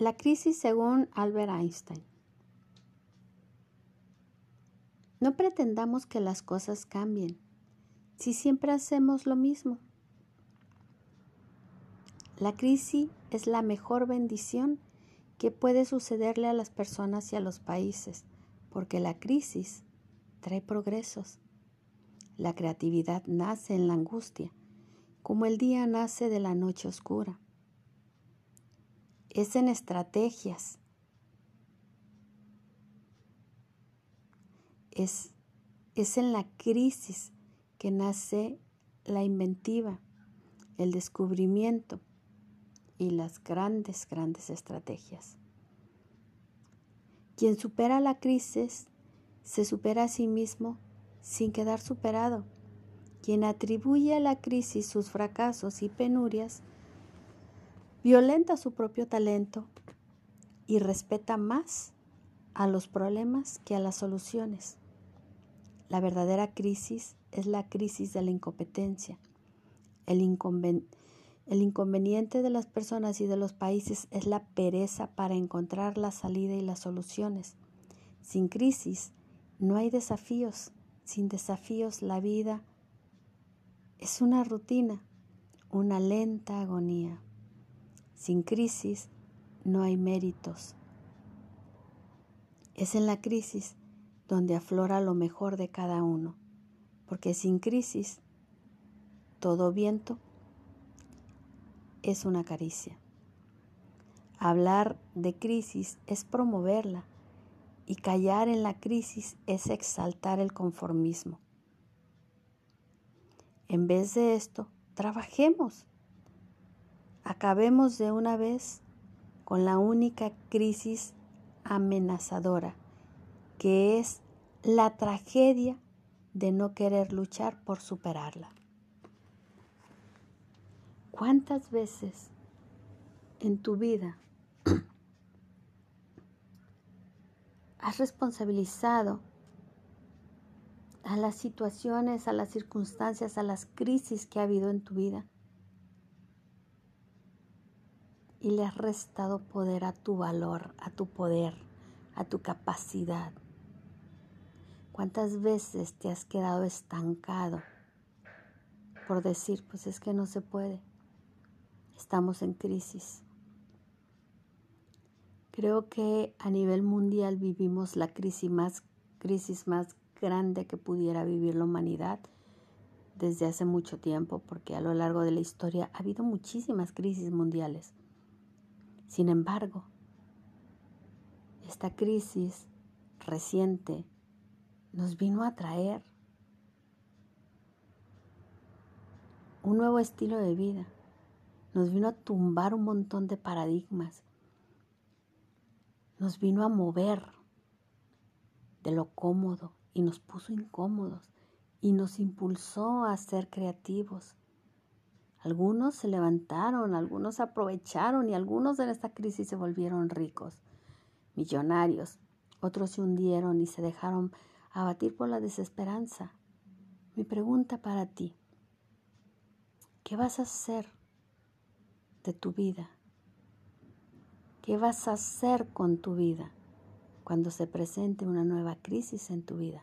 La crisis según Albert Einstein. No pretendamos que las cosas cambien si siempre hacemos lo mismo. La crisis es la mejor bendición que puede sucederle a las personas y a los países, porque la crisis trae progresos. La creatividad nace en la angustia, como el día nace de la noche oscura. Es en estrategias. Es, es en la crisis que nace la inventiva, el descubrimiento y las grandes, grandes estrategias. Quien supera la crisis se supera a sí mismo sin quedar superado. Quien atribuye a la crisis sus fracasos y penurias, violenta su propio talento y respeta más a los problemas que a las soluciones. La verdadera crisis es la crisis de la incompetencia. El, inconveniente de las personas y de los países es la pereza para encontrar la salida y las soluciones. Sin crisis no hay desafíos. Sin desafíos la vida es una rutina, una lenta agonía. Sin crisis no hay méritos. Es en la crisis donde aflora lo mejor de cada uno, porque sin crisis todo viento es una caricia. Hablar de crisis es promoverla, y callar en la crisis es exaltar el conformismo. En vez de esto, trabajemos. Acabemos de una vez con la única crisis amenazadora, que es la tragedia de no querer luchar por superarla. ¿Cuántas veces en tu vida has responsabilizado a las situaciones, a las circunstancias, a las crisis que ha habido en tu vida y le has restado poder a tu valor, a tu poder, a tu capacidad. ¿Cuántas veces te has quedado estancado por decir, pues es que no se puede? Estamos en crisis. Creo que a nivel mundial vivimos la crisis más, crisis más grande que pudiera vivir la humanidad desde hace mucho tiempo, porque a lo largo de la historia ha habido muchísimas crisis mundiales. Sin embargo, esta crisis reciente nos vino a traer un nuevo estilo de vida, nos vino a tumbar un montón de paradigmas, nos vino a mover de lo cómodo y nos puso incómodos y nos impulsó a ser creativos. Algunos se levantaron, algunos aprovecharon y algunos en esta crisis se volvieron ricos, millonarios. Otros se hundieron y se dejaron abatir por la desesperanza. Mi pregunta para ti, ¿qué vas a hacer de tu vida? ¿Qué vas a hacer con tu vida cuando se presente una nueva crisis en tu vida?